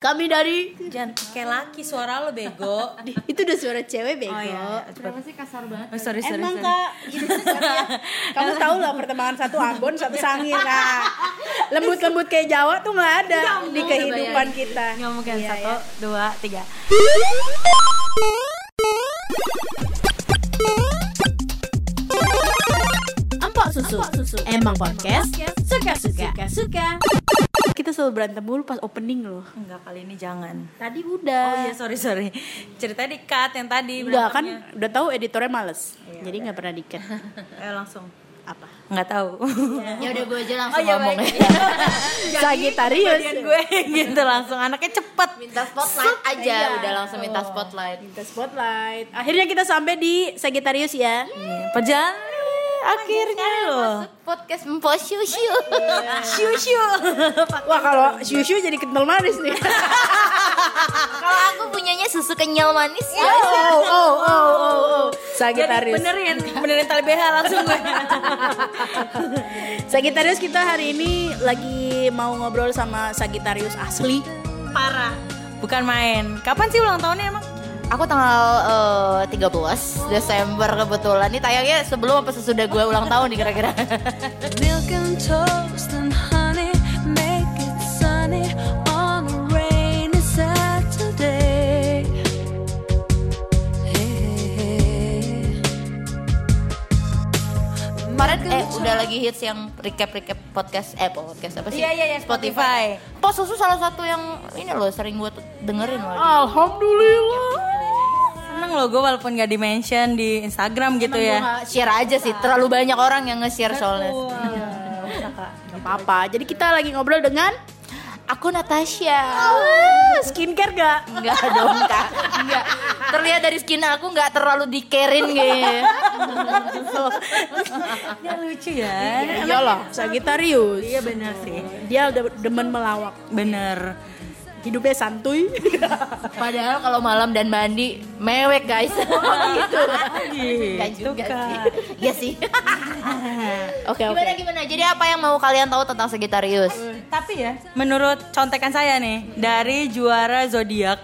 Kami dari Jangan pakai laki suara lo bego. itu udah suara cewek bego. Oh iya. Kenapa sih kasar banget? Oh, sorry sorry. Emang sorry. kak, gitu ya. kamu tahu lah pertemanan satu Ambon, satu Sangir kak. Lembut-lembut kayak Jawa tuh nggak ada di kehidupan kita. Nggak mungkin Iya, satu, iya. dua, tiga. Empok susu. Emang podcast suka-suka. Suka. Kita selalu berantem mulu pas opening loh. Enggak kali ini jangan. Tadi Oh udah. iya sorry sorry. Ceritanya di cut yang tadi. Udah kan, udah tahu editornya males. Jadi nggak pernah dikat. Eh langsung. Apa? Nggak tahu. Ya udah gue aja Oh langsung iya ngomong baik. ya. Sagitarius. Gue gitu langsung anaknya cepet. Minta spotlight aja, Iya. udah langsung minta spotlight. Minta spotlight. Akhirnya kita sampai di Sagittarius ya. Iya. Perjalanan akhirnya loh. Podcast Empo Shushu. Syu syu. Wah kalau Shushu jadi kental manis nih. Kalau aku punyanya susu kenyal manis ya. oh, oh, oh, oh, oh. Jadi Sagittarius. benerin, benerin tali BH langsung gue. Sagittarius kita hari ini lagi mau ngobrol sama Sagittarius asli. Parah. Bukan main. Kapan sih ulang tahunnya emang? Aku tanggal eh, 13 Desember kebetulan. Ini tayangnya sebelum apa sesudah gue ulang tahun nih kira-kira. Milk and toast and honey make it sunny on a rainy Saturday. Hey, Kemarin eh udah lagi hits yang recap recap podcast eh podcast apa sih? Iya, iya, iya, Spotify. Pos susu salah satu yang ini loh sering gue dengerin loh. Alhamdulillah. Seneng loh gue walaupun gak di-mention di Instagram gitu ya. Share aja sih, terlalu banyak orang yang nge-share soalnya. Gak apa-apa. Jadi kita lagi ngobrol dengan Aku Natasha. Ah, skincare gak? Enggak dong kak, enggak. Terlihat dari skin aku nggak terlalu dikerin gitu. Ya lucu ya. Iyalah, Sagittarius. Iya bener sih. Dia udah demen melawak. Bener. Hidupnya santuy. Padahal kalau malam dan mandi mewek guys. gitu. Enggak Gitu juga sih. Iya sih. Oke, oke. Gimana gimana? Jadi apa yang mau kalian tahu tentang Sagittarius? Tapi ya, menurut contekan saya nih dari juara zodiak,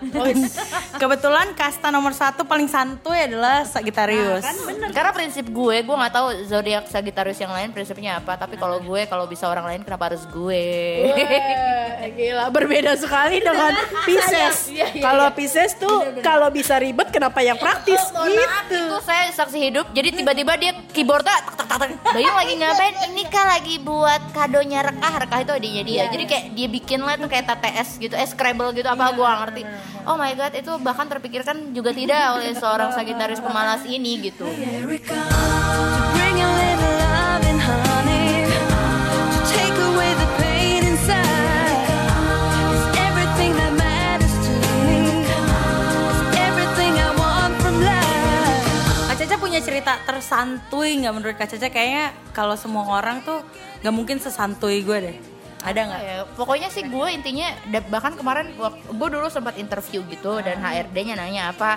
kebetulan kasta nomor satu paling santuy adalah Sagittarius. Karena prinsip gue, gue nggak tahu zodiak Sagittarius yang lain prinsipnya apa. Tapi kalau gue, kalau bisa orang lain kenapa harus gue? Wah, Gila, berbeda sekali dengan Pisces. Iya, iya, Kalau Pisces tuh kalau bisa ribet kenapa yang praktis maaf, gitu. itu saya saksi hidup. Jadi tiba-tiba dia keyboardnya tak tak tak tak. Bayu lagi ngapain? Ini kah lagi buat kadonya rekah. Rekah itu adiknya dia. Jadi kayak dia bikin lah tuh kayak TTS gitu, eh Scrabble gitu apa gue gak ngerti. Oh my god, itu bahkan terpikirkan juga tidak oleh seorang Sagittarius pemalas ini gitu. here we come to bring a little love and honey to take away the pain inside. It's everything that matters to me. It's everything I want from life. Kak Caca punya cerita tersantuy nggak menurut Kak Caca? Kayaknya kalau semua orang tuh nggak mungkin sesantuy gue deh. Ada nggak? Ya, pokoknya sih gue intinya bahkan kemarin gue dulu sempat interview gitu dan HRD-nya nanya apa.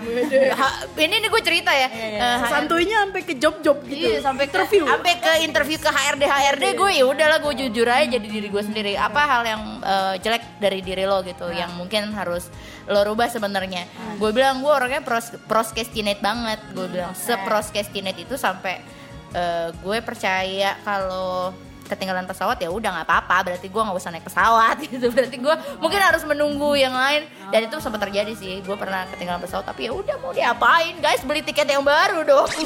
Ini nih gue cerita ya. Eh, HR Santuinya sampai ke job-job gitu. Iya, sampai ke interview. sampai ke interview ke HRD HRD gue ya udahlah gue jujur aja jadi diri gue sendiri. Apa hal yang eh, jelek dari diri lo gitu yang mungkin harus lo rubah sebenarnya. Gue bilang gue orangnya pros proscastinate banget. Gue bilang seproscastinate itu sampai eh, gue percaya kalau ketinggalan pesawat ya udah nggak apa-apa. Berarti gue nggak usah naik pesawat gitu. Berarti gue mungkin harus menunggu yang lain. Dan itu sempat terjadi sih. Gue pernah ketinggalan pesawat tapi ya udah mau diapain? Guys beli tiket yang baru dong.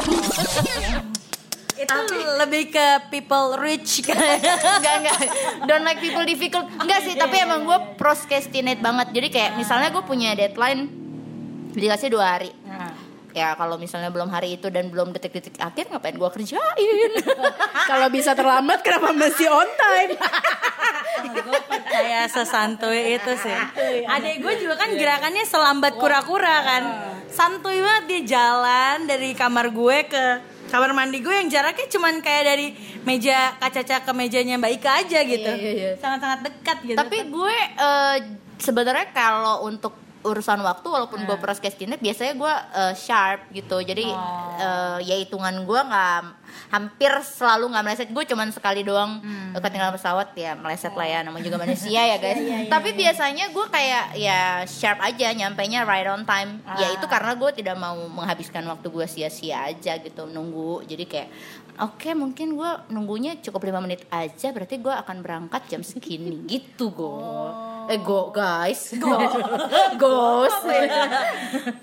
Itu lebih ke people rich kan. enggak enggak don't like people difficult. Enggak sih tapi emang gue proscastinate banget. Jadi kayak misalnya gue punya deadline dikasih dua hari ya kalau misalnya belum hari itu dan belum detik-detik akhir ngapain gue kerjain Kalau bisa terlambat kenapa mesti on time? gue percaya sesantuy itu sih. Adek gue juga kan gerakannya selambat kura-kura kan. Santuy banget dia jalan dari kamar gue ke kamar mandi gue yang jaraknya cuman kayak dari meja kaca-kaca ke mejanya Mbak Ika aja gitu. Iya, iya, iya. Sangat-sangat dekat gitu. tapi gue eh, sebenarnya kalau untuk urusan waktu walaupun gue proscastinate biasanya gue eh, sharp gitu. Jadi eh, ya hitungan gue nggak hampir selalu nggak meleset. Gue cuman sekali doang Hmm. ketinggalan pesawat ya meleset lah ya. Namanya juga manusia ya guys. Iya, tapi biasanya gue kayak ya sharp aja nyampainya right on time. Ya Ah. itu karena gue tidak mau menghabiskan waktu gue sia-sia aja gitu nunggu. Jadi kayak oke mungkin gue nunggunya cukup lima menit aja berarti gue akan berangkat jam segini. Gitu go eh go guys. Go. Ghost.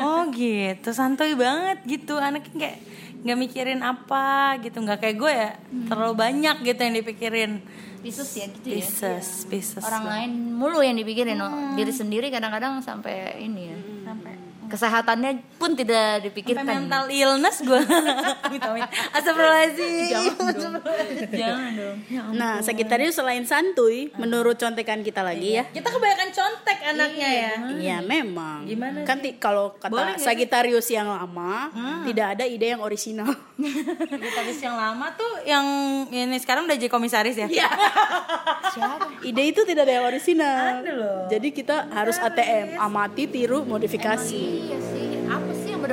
Oh gitu, santuy banget gitu. Anaknya kayak nggak mikirin apa gitu, nggak kayak gue ya. Terlalu banyak gitu yang dipikirin. Pisus ya gitu ya? Pieces, pieces. orang lain mulu yang dipikirin. Oh. diri sendiri kadang-kadang sampai ini ya. Sampai kesehatannya pun tidak Sampai dipikirkan mental illness gue. Amit-amit. Astagfirullahaladzim. jangan dong Nah, Sagittarius selain santuy, menurut contekan kita lagi ya. Kita kebanyakan contek anaknya ya. Iya, memang. Gimana Kan kalau Boleh kata sih? Sagittarius yang lama, tidak ada ide yang orisinal. Gitaris yang lama tuh yang ini sekarang udah jadi komisaris ya. siapa ide itu tidak ada yang orisinal. Jadi kita harus ATM, amati, tiru, modifikasi. Iya sih apa sih yang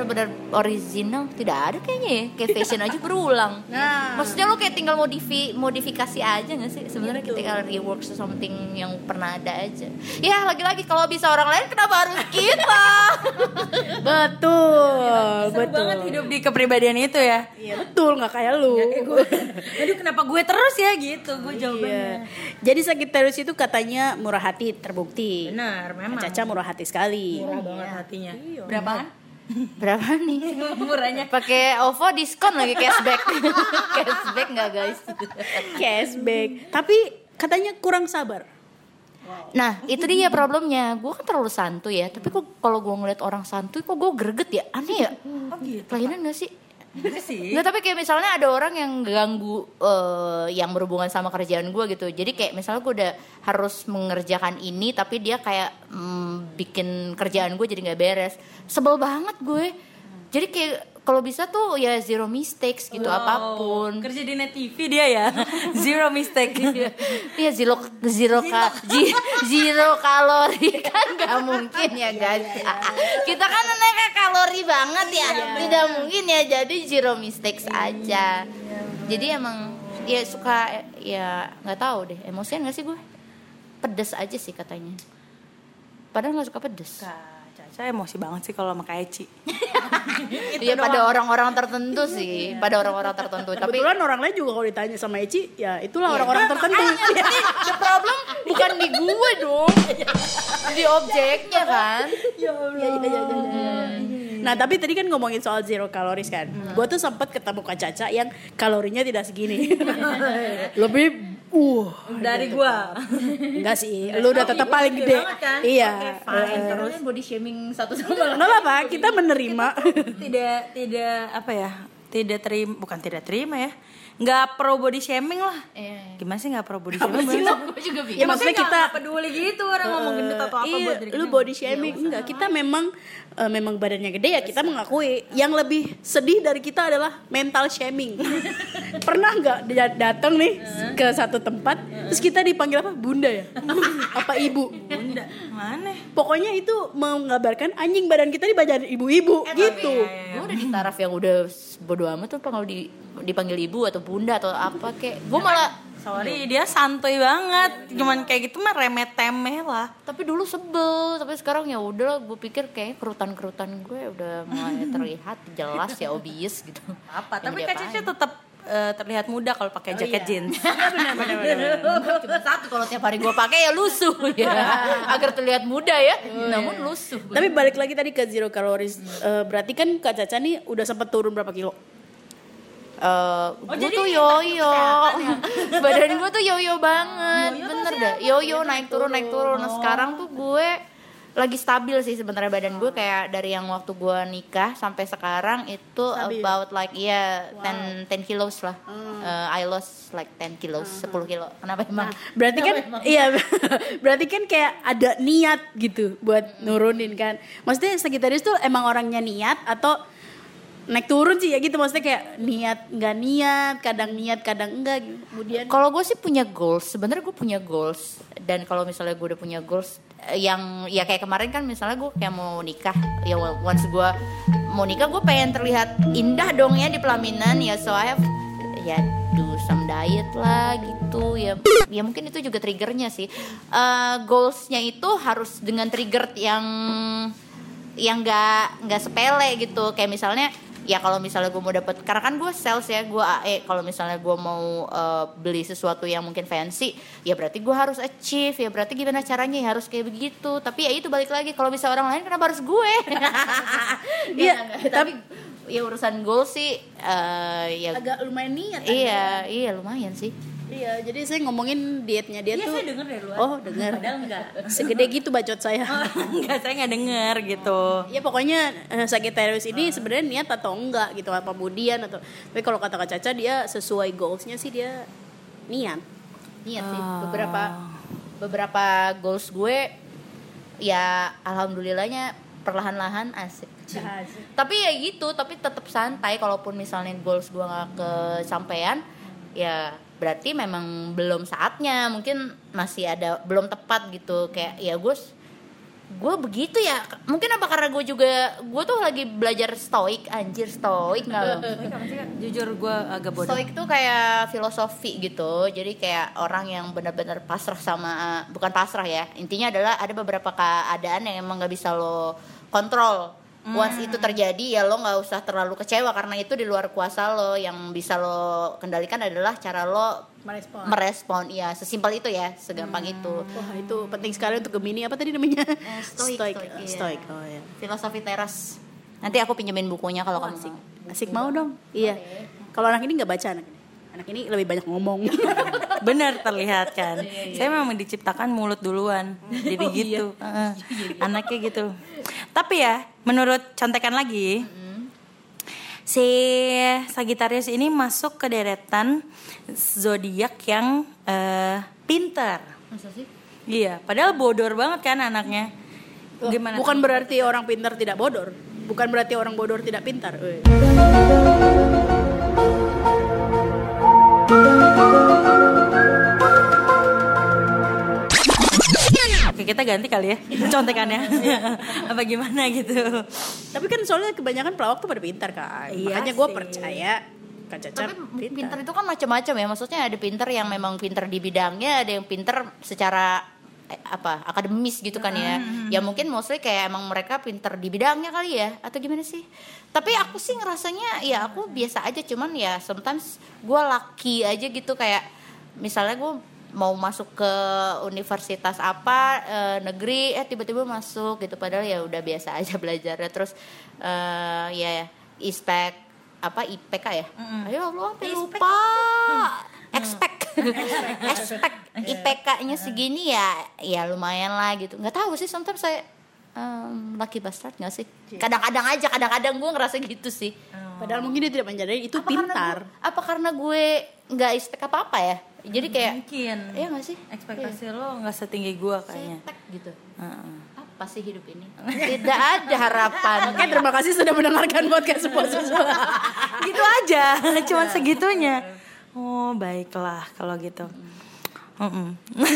benar-benar original tidak ada kayaknya ya kayak fashion aja berulang Nah. maksudnya lo kayak tinggal modifi modifikasi aja nggak sih sebenarnya ketika rework something yang pernah ada aja ya lagi-lagi kalau bisa orang lain kenapa harus kita Betul, Seru betul. banget hidup di kepribadian itu ya. Iya, betul, nggak kayak lu. Aduh kenapa gue terus ya gitu gue Iya. jawabannya. Jadi Sagittarius itu katanya murah hati terbukti. Benar, memang. Caca murah hati sekali. Murah banget hatinya. berapaan berapa nih? Murahnya. pakai OVO diskon lagi cashback. Cashback nggak guys? Cashback. Tapi katanya kurang sabar. nah itu dia problemnya. Gue kan terlalu santuy ya. Tapi kok kalau gue ngeliat orang santuy kok gue greget ya? Aneh ya? Oh gitu. kelainan gak sih Enggak sih. Nggak, tapi kayak misalnya ada orang yang ganggu eh, yang berhubungan sama kerjaan gue gitu. Jadi kayak misalnya gue udah harus mengerjakan ini, tapi dia kayak mm, bikin kerjaan gue jadi nggak beres. Sebel banget gue. Jadi kayak kalau bisa tuh ya zero mistakes gitu apa pun. Kerja di net TV dia ya. Zero mistake. Iya zero zero ka, zero kalori kan nggak mungkin ya guys. Kita kan anaknya kalori banget ya. Tidak mungkin ya jadi zero mistakes aja. Jadi emang ya suka ya nggak tahu deh emosian nggak sih gue? Pedes aja sih katanya. Padahal nggak suka pedes. Kak Caca emosi banget sih kalau sama Kak Eci. Iya pada orang-orang tertentu sih, pada orang-orang tertentu. Tapi Kebetulan orang lain juga kalau ditanya sama Eci, ya itulah orang-orang tertentu. the problem bukan di gue dong, di objeknya kan. Iya, iya, iya, iya, iya. Nah tapi tadi kan ngomongin soal zero calories kan Gue tuh sempat ketemu Kak Caca yang kalorinya tidak segini Lebih uh Dari gua. Enggak sih, lu udah tetap paling Gede banget kan? Iya Oke, fine. Eh, Terus body shaming satu sama lain. Nggak apa-apa, kita menerima tidak tidak apa ya? Tidak terima, bukan tidak terima ya. Nggak pro body shaming lah. Iya. Gimana sih nggak pro body shaming? sih? Gue juga Ya, bingung. maksudnya kita- nggak peduli gitu orang ngomong gendut atau apa iya, buat diri lu body shaming enggak kita memang eh, memang badannya gede ya kita mengakui yang lebih sedih dari kita adalah mental shaming pernah nggak dia datang nih ke satu tempat terus kita dipanggil apa bunda ya apa ibu Bunda, mana? pokoknya itu menggambarkan anjing badan kita di badan ibu-ibu gitu gue udah di taraf yang udah bodo amat tuh kalau di dipanggil ibu atau bunda atau apa kayak gue malah Sorry, dia santuy banget. Cuman kayak gitu mah remeh temeh lah. tapi dulu sebel tapi sekarang ya udah gue pikir kayak kerutan kerutan gue udah mulai terlihat jelas ya obvious gitu Apa? Yang Tapi? Kak Cici tetap eh, terlihat muda kalau pakai jaket jeans. cuma satu kalau tiap hari gue pakai ya lusuh ya. Agar terlihat muda ya. Namun lusuh. Tapi balik lagi tadi ke zero calories. Eh, berarti kan kak Caca nih udah sempet turun berapa kilo? Eh, gue jadi tuh yoyo. takut badan gue tuh yoyo banget bener deh yoyo naik turun naik turun. Nah sekarang tuh gue lagi stabil sih sebenarnya badan gue kayak dari yang waktu gue nikah sampai sekarang itu Stabil. about like ya 10 10 kilos lah. Eh, I lost like 10 kilos 10 kilo. Kenapa emang? Berarti kan iya berarti kan kayak ada niat gitu buat nurunin kan. Maksudnya Sagittarius tuh emang orangnya niat atau naik turun sih ya gitu? Maksudnya kayak niat nggak niat kadang niat kadang enggak gitu. kemudian Kalau gue sih punya goals, sebenarnya gue punya goals. Dan kalau misalnya gue udah punya goals yang ya kayak kemarin kan misalnya gue kayak mau nikah, ya once gue mau nikah gue pengen terlihat indah dong ya di pelaminan ya so I have ya do some diet lah gitu ya ya mungkin itu juga triggernya sih. Eh, goalsnya itu harus dengan trigger yang yang nggak nggak sepele gitu. Kayak misalnya ya kalau misalnya gue mau dapat karena kan gue sales ya gue AE kalau misalnya gue mau eh, beli sesuatu yang mungkin fancy ya berarti gue harus achieve. Ya berarti gimana caranya ya harus kayak begitu. Tapi ya itu balik lagi kalau bisa orang lain kenapa harus gue? Iya, Nggak, tapi ya urusan goal sih eh, ya agak lumayan niat iya iya lumayan sih iya jadi saya ngomongin dietnya dia Iya tuh saya denger dari luar. oh dengar Padahal enggak. segede gitu bacot saya enggak, saya nggak denger gitu. Ya pokoknya eh, Sagittarius ini sebenarnya niat atau enggak gitu apa kemudian atau tapi kalau kata Kak Caca dia sesuai goalsnya sih dia niat. Niat sih beberapa beberapa goals gue ya alhamdulillahnya perlahan-lahan asik. Tapi ya gitu, tapi tetap santai kalaupun misalnya goals gue nggak kesampaian ya berarti memang belum saatnya mungkin masih ada belum tepat gitu kayak ya gue gue begitu ya mungkin apa karena gue juga gue tuh lagi belajar stoik anjir stoik nggak lo Jujur gue agak bodoh. Stoik tuh kayak filosofi gitu. Jadi kayak orang yang benar-benar pasrah sama bukan pasrah ya. Intinya adalah ada beberapa keadaan yang emang nggak bisa lo kontrol. Once itu terjadi ya lo nggak usah terlalu kecewa karena itu di luar kuasa lo. Yang bisa lo kendalikan adalah cara lo Merespon. merespon. Ya sesimpel itu ya, segampang itu. Wah itu penting sekali untuk Gemini apa tadi namanya? stoik, stoik. stoik, iya. stoik. Oh ya. Filosofi teras. Nanti aku pinjemin bukunya kalau kamu Asik. mau. Asik mau dong. Iya. Kalau anak ini nggak baca anak ini. Anak ini lebih banyak ngomong. Bener terlihat kan. Saya memang diciptakan mulut duluan. Jadi gitu. Heeh. Anaknya gitu. Tapi ya, menurut contekan lagi, si Sagittarius ini masuk ke deretan zodiak yang eh, pintar. Masa sih? Iya, padahal bodor banget kan anaknya. Gimana? Bukan berarti orang pintar tidak bodor. Bukan berarti orang bodor tidak pintar. Eh. Kita ganti kali ya contekannya. Apa gimana gitu. Tapi kan soalnya kebanyakan pelawak tuh pada pintar kan. Iya Makanya gue percaya Kak Caca Tapi pinter itu kan macam-macam ya. Maksudnya ada pinter yang memang pinter di bidangnya, ada yang pinter secara eh, apa akademis gitu kan ya. Ya mungkin mostly kayak emang mereka pinter di bidangnya kali ya, atau gimana sih? Tapi aku sih ngerasanya ya aku biasa aja, cuman ya sometimes gue lucky aja gitu kayak misalnya gue mau masuk ke universitas apa eh, negeri eh tiba-tiba masuk gitu. Padahal ya udah biasa aja belajarnya. Terus eh, ya ispek apa IPK ya? Ayo lu sampai lupa. Expect expect IPK-nya segini ya ya lumayan lah gitu. Nggak tahu sih sometimes saya em, lucky bastard nggak sih? Kadang-kadang aja kadang-kadang gue ngerasa gitu sih. Padahal mungkin dia tidak menyadari itu apa karena pintar. gue- apa karena gue nggak ispek apa apa ya jadi kayak Mungkin. iya nggak sih Ekspektasi lo nggak setinggi gua kayaknya. cetek gitu Heeh. apa sih hidup ini tidak ada harapan Oke, terima kasih sudah mendengarkan podcast Posus. gitu aja, cuman segitunya. Oh baiklah kalau gitu. Mm-mm.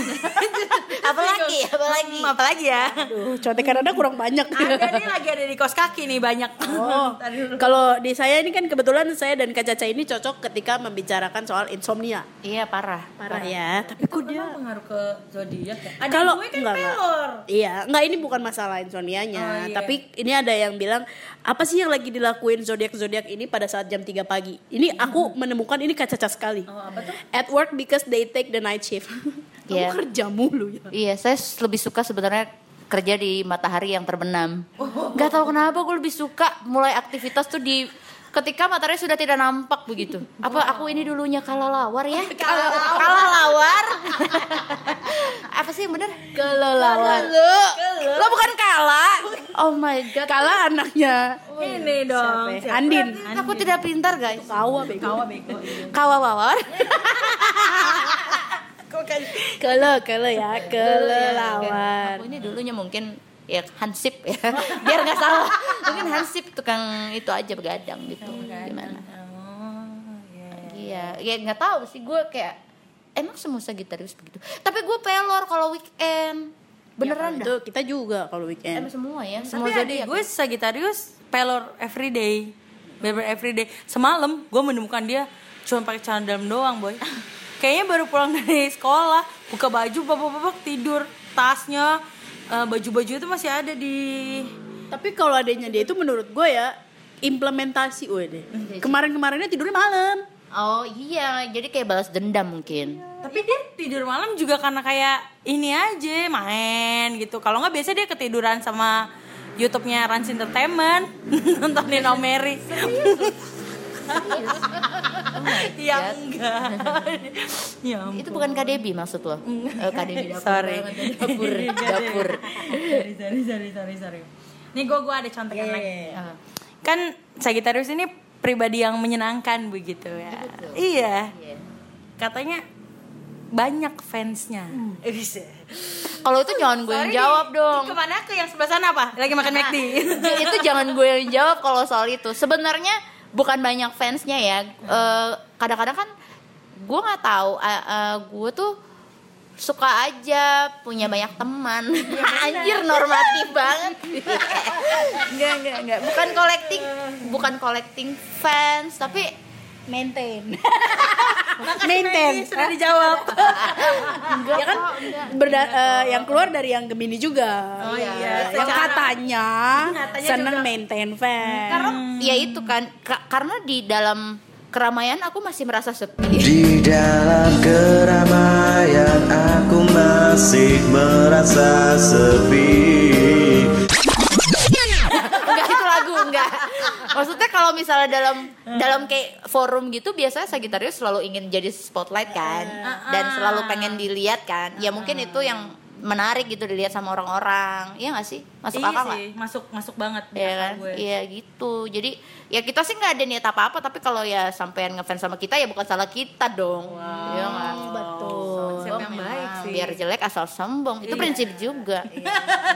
apalagi apalagi Hmm, apalagi ya? Aduh, contekan Anda kurang banyak. Ada nih lagi ada di kos kaki nih banyak. Oh, kalau di saya ini kan kebetulan saya dan Kak Caca ini cocok ketika membicarakan soal insomnia. iya parah Parah ya, tapi kok dia pengaruh ke zodiak ya? Ada kalau gue kan enggak, enggak. pelor. Iya, enggak ini bukan masalah insomnianya, Oh, iya. tapi ini ada yang bilang apa sih yang lagi dilakuin zodiak-zodiak ini pada saat jam 3 pagi. Ini aku menemukan ini Kak Caca sekali. Oh, apa tuh? At work because they take the night shift. Kamu Iya. kerja mulu ya. iya saya lebih suka sebenarnya kerja di matahari yang terbenam nggak tahu kenapa gue lebih suka mulai aktivitas tuh di ketika matahari sudah tidak nampak begitu apa aku ini dulunya kalalawar ya kalalawar apa sih yang bener Kelelawar. lo bukan kala oh my god Kala anaknya Ini dong. Siapa ya? Andin. aku tidak pintar guys Kawa bego. Kawa bego. Kawawawar Kele, kele ya, kelelawar. aku ini dulunya mungkin ya hansip ya. Biar nggak salah. Mungkin hansip tukang itu aja begadang gitu. Gimana? Oh, iya iya. ya nggak tahu sih. Gue kayak emang semua Sagittarius begitu? Tapi gue pelor kalau weekend. Beneran dah. Itu kita juga kalau weekend. emang semua ya? Semua Tapi zodiak gue Sagittarius pelor everyday. Beber everyday. Semalam gue menemukan dia cuma pakai celana dalam doang boy kayaknya baru pulang dari sekolah buka baju babak-babak tidur tasnya eh, baju-baju itu masih ada di Tapi kalau adanya dia itu menurut gue ya implementasi deh. Kemarin-kemarinnya tidurnya malam. Oh iya, jadi kayak balas dendam mungkin. tapi dia tidur malam juga karena kayak ini aja main gitu kalau nggak biasa dia ketiduran sama YouTube-nya Rans Entertainment nontonin Mary ya enggak ya ampun. Itu bukan KDB maksud lo? Eh, KDB dapur Sorry. Dapur, dapur. sorry sorry sorry sorry sorry nih gue gue ada contekan lagi Ah. kan Sagittarius ini pribadi yang menyenangkan begitu ya iya Iya. katanya banyak fansnya Kalau itu jangan gue yang jawab dong. ke mana ke yang sebelah sana apa lagi makan McD itu jangan gue yang jawab kalau soal itu. Sebenarnya bukan banyak fansnya ya. Eh, Kadang-kadang kan gue nggak tahu. eh, eh, gue tuh suka aja punya banyak teman. Anjir normatif banget. Enggak enggak enggak. Bukan collecting, bukan collecting fans, tapi Maintain. Maintain. sudah dijawab enggak ya kan enggak. berda- eh, yang keluar dari yang Gemini juga. Oh Yang iya, secara- katanya, Katanya seneng juga. maintain fan. Karena ya itu kan ka- karena di dalam keramaian aku masih merasa sepi. Di dalam keramaian aku masih merasa sepi kalau misalnya dalam dalam kayak forum gitu biasanya Sagittarius selalu ingin jadi spotlight kan dan selalu pengen dilihat kan ya mungkin itu yang menarik gitu dilihat sama orang-orang iya nggak sih masuk iya akal nggak sih masuk masuk banget di Iya akal kan? gue. Iya gitu. Jadi ya kita sih nggak ada niat apa-apa, tapi kalau ya sampean ngefans sama kita ya bukan salah kita dong. Iya nggak? Betul. Yang sih Biar jelek asal sombong. Itu prinsip juga.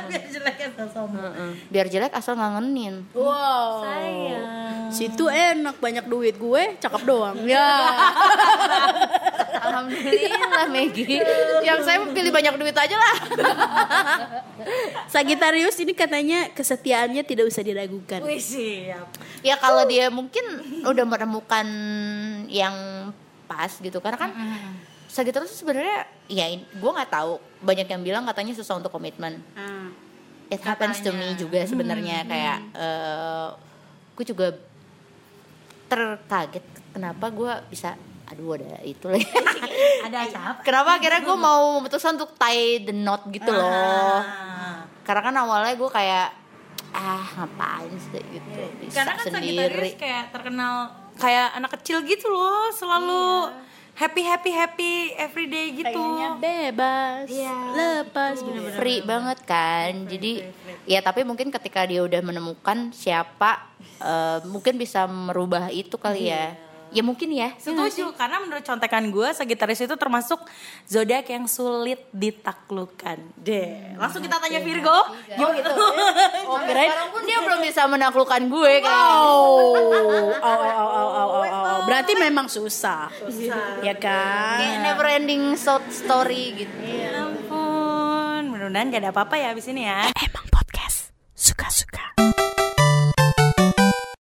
biar jelek asal sombong Biar jelek asal ngangenin. Wow. sayang Situ enak banyak duit gue, cakep doang. Ya. Alhamdulillah Megi. Yang saya pilih banyak duit aja lah. Sagittarius ini katanya kesetiaannya tidak usah diragukan. Wih siap ya kalau dia mungkin udah menemukan yang pas gitu karena kan Sagittarius tuh sebenarnya ya gue nggak tahu. Banyak yang bilang katanya susah untuk komitmen. Ah. it happens to me Katanya. juga sebenarnya kayak eh gue juga terkaget kenapa gue bisa aduh ada itu lagi. Ada siapa kenapa akhirnya gue mau memutuskan untuk tie the knot gitu loh. Ah. karena kan awalnya gue kayak ah ngapain sih gitu bisa karena kan sendiri. kayak terkenal kayak anak kecil gitu loh selalu happy happy happy everyday gitu. Pengennya bebas, lepas. Gitu. free banget kan. Jadi ya tapi mungkin ketika dia udah menemukan siapa eh, mungkin bisa merubah itu kali ya ya mungkin ya Setuju, karena menurut contekan gue Sagittarius itu termasuk zodiak yang sulit ditaklukkan. Deh, langsung kita tanya Virgo. Oh gitu. oh, sekarang pun dia belum bisa menaklukkan gue kayak Oh, oh, oh, oh, oh, oh. Berarti memang susah. Ya kan? kayak never ending story gitu Ya ampun, mudah-mudahan gak ada apa-apa ya abis ini ya. Emang podcast suka-suka.